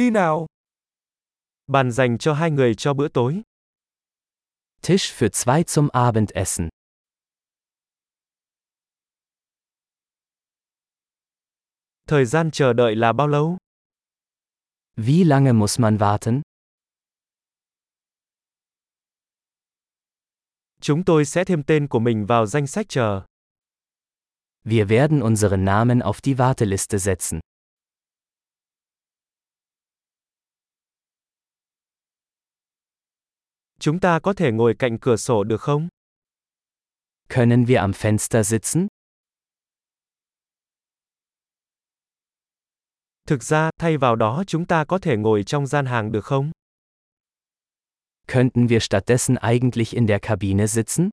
Đi nào. Bàn dành cho hai người cho bữa tối. Tisch für zwei zum Abendessen. Thời gian chờ đợi là bao lâu? Wie lange muss man warten? Chúng tôi sẽ thêm tên của mình vào danh sách chờ. Wir werden unseren Namen auf die Warteliste setzen. Chúng ta có thể ngồi cạnh cửa sổ được không? Können wir am Fenster sitzen? Thực ra, thay vào đó chúng ta có thể ngồi trong gian hàng được không? Könnten wir stattdessen eigentlich in der Kabine sitzen?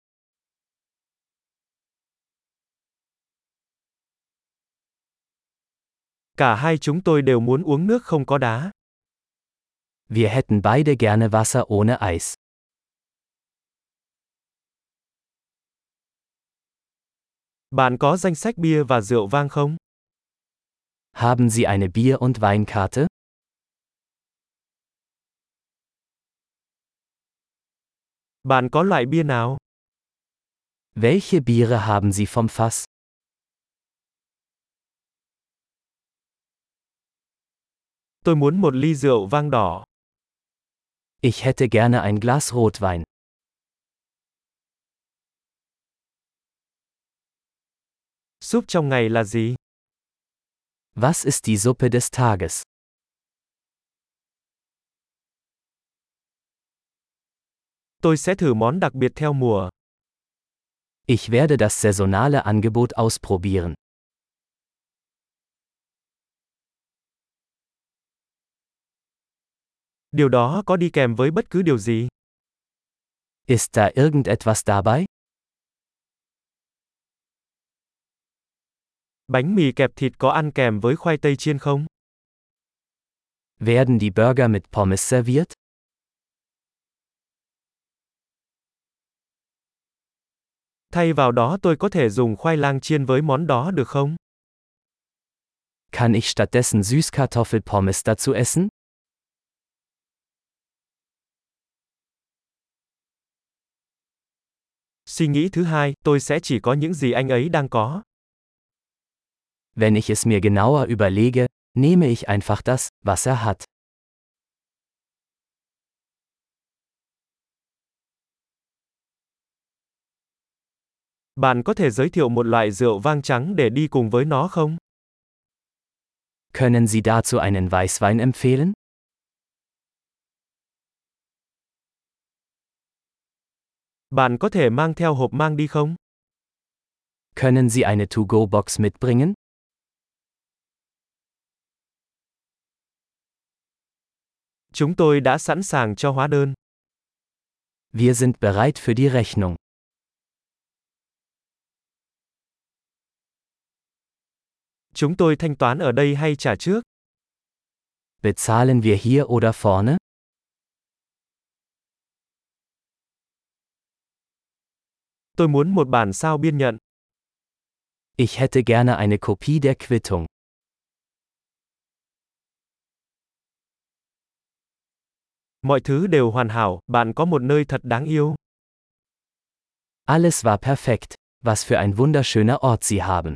Cả hai chúng tôi đều muốn uống nước không có đá. Wir hätten beide gerne Wasser ohne Eis. Bạn có danh sách bia và rượu vang không? Haben Sie eine Bier- und Weinkarte? Bạn có loại bia nào? Welche Biere haben Sie vom Fass? Tôi muốn một ly rượu vang đỏ. Ich hätte gerne ein Glas Rotwein. Súp trong ngày là gì? Was ist die Suppe des Tages? Tôi sẽ thử món đặc biệt theo mùa. Ich werde das saisonale Angebot ausprobieren. Điều đó có đi kèm với bất cứ điều gì? Ist da irgendetwas dabei? Bánh mì kẹp thịt có ăn kèm với khoai tây chiên không? Werden die Burger mit Pommes serviert? Thay vào đó tôi có thể dùng khoai lang chiên với món đó được không? Kann ich stattdessen Süßkartoffelpommes dazu essen? Suy nghĩ thứ hai, tôi sẽ chỉ có những gì anh ấy đang có. Wenn ich es mir genauer überlege, nehme ich einfach das, was er hat. Bạn có thể giới thiệu một loại rượu vang trắng để đi cùng với nó không? Können Sie dazu einen Weißwein empfehlen? Bạn có thể mang theo hộp mang đi không? Können Sie eine To-Go-Box mitbringen? Chúng tôi đã sẵn sàng cho hóa đơn. Wir sind bereit für die Rechnung. Chúng tôi thanh toán ở đây hay trả trước? Bezahlen wir hier oder vorne? Tôi muốn một bản sao biên nhận. Ich hätte gerne eine Kopie der Quittung. Mọi thứ đều hoàn hảo, bạn có một nơi thật đáng yêu. Alles war perfekt. Was für ein wunderschöner Ort Sie haben.